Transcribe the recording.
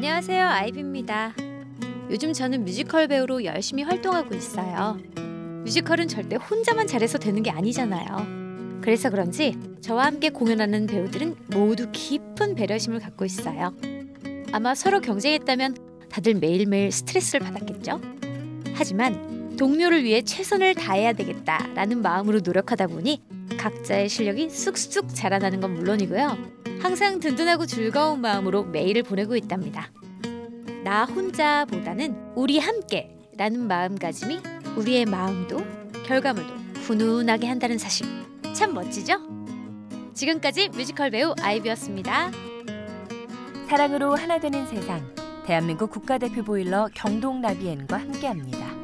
안녕하세요. 아이비입니다. 요즘 저는 뮤지컬 배우로 열심히 활동하고 있어요. 뮤지컬은 절대 혼자만 잘해서 되는 게 아니잖아요. 그래서 그런지 저와 함께 공연하는 배우들은 모두 깊은 배려심을 갖고 있어요. 아마 서로 경쟁했다면 다들 매일매일 스트레스를 받았겠죠? 하지만 동료를 위해 최선을 다해야 되겠다라는 마음으로 노력하다 보니 각자의 실력이 쑥쑥 자라나는 건 물론이고요. 항상 든든하고 즐거운 마음으로 매일을 보내고 있답니다. 나 혼자보다는 우리 함께 라는 마음가짐이 우리의 마음도 결과물도 훈훈하게 한다는 사실 참 멋지죠? 지금까지 뮤지컬 배우 아이비였습니다. 사랑으로 하나 되는 세상 대한민국 국가대표 보일러 경동 나비엔과 함께합니다.